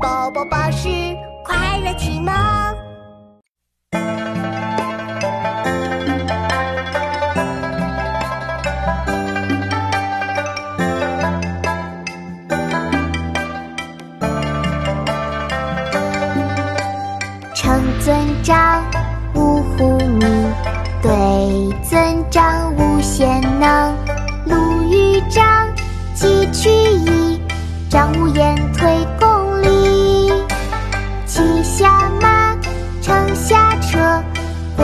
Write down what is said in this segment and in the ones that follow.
宝宝巴士快乐启蒙。称尊长，呜呼咪；对尊长，无限能。鲁豫章，记曲意。张无言，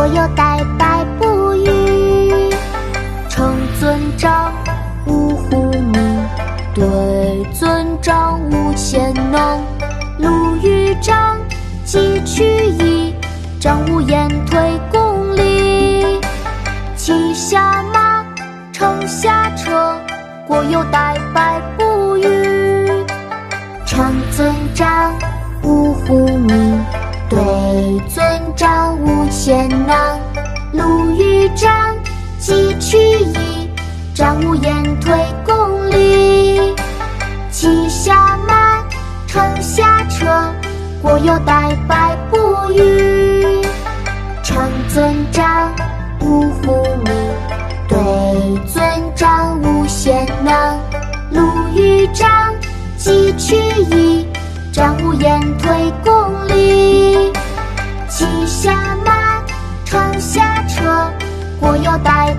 有待百不语。称尊长，呜呼名；对尊长，无贤能。鲁豫章。记曲意，张无言，推公理。骑下马，乘下车，过有待百不语。称尊长，呜呼咪；对尊贤能，鲁豫章，即去矣。张无言退公履，骑下马，乘下车，过犹待百步余。长尊长，勿呼名。对尊长，勿喧能。鲁豫章，即取矣。张无言退。我要带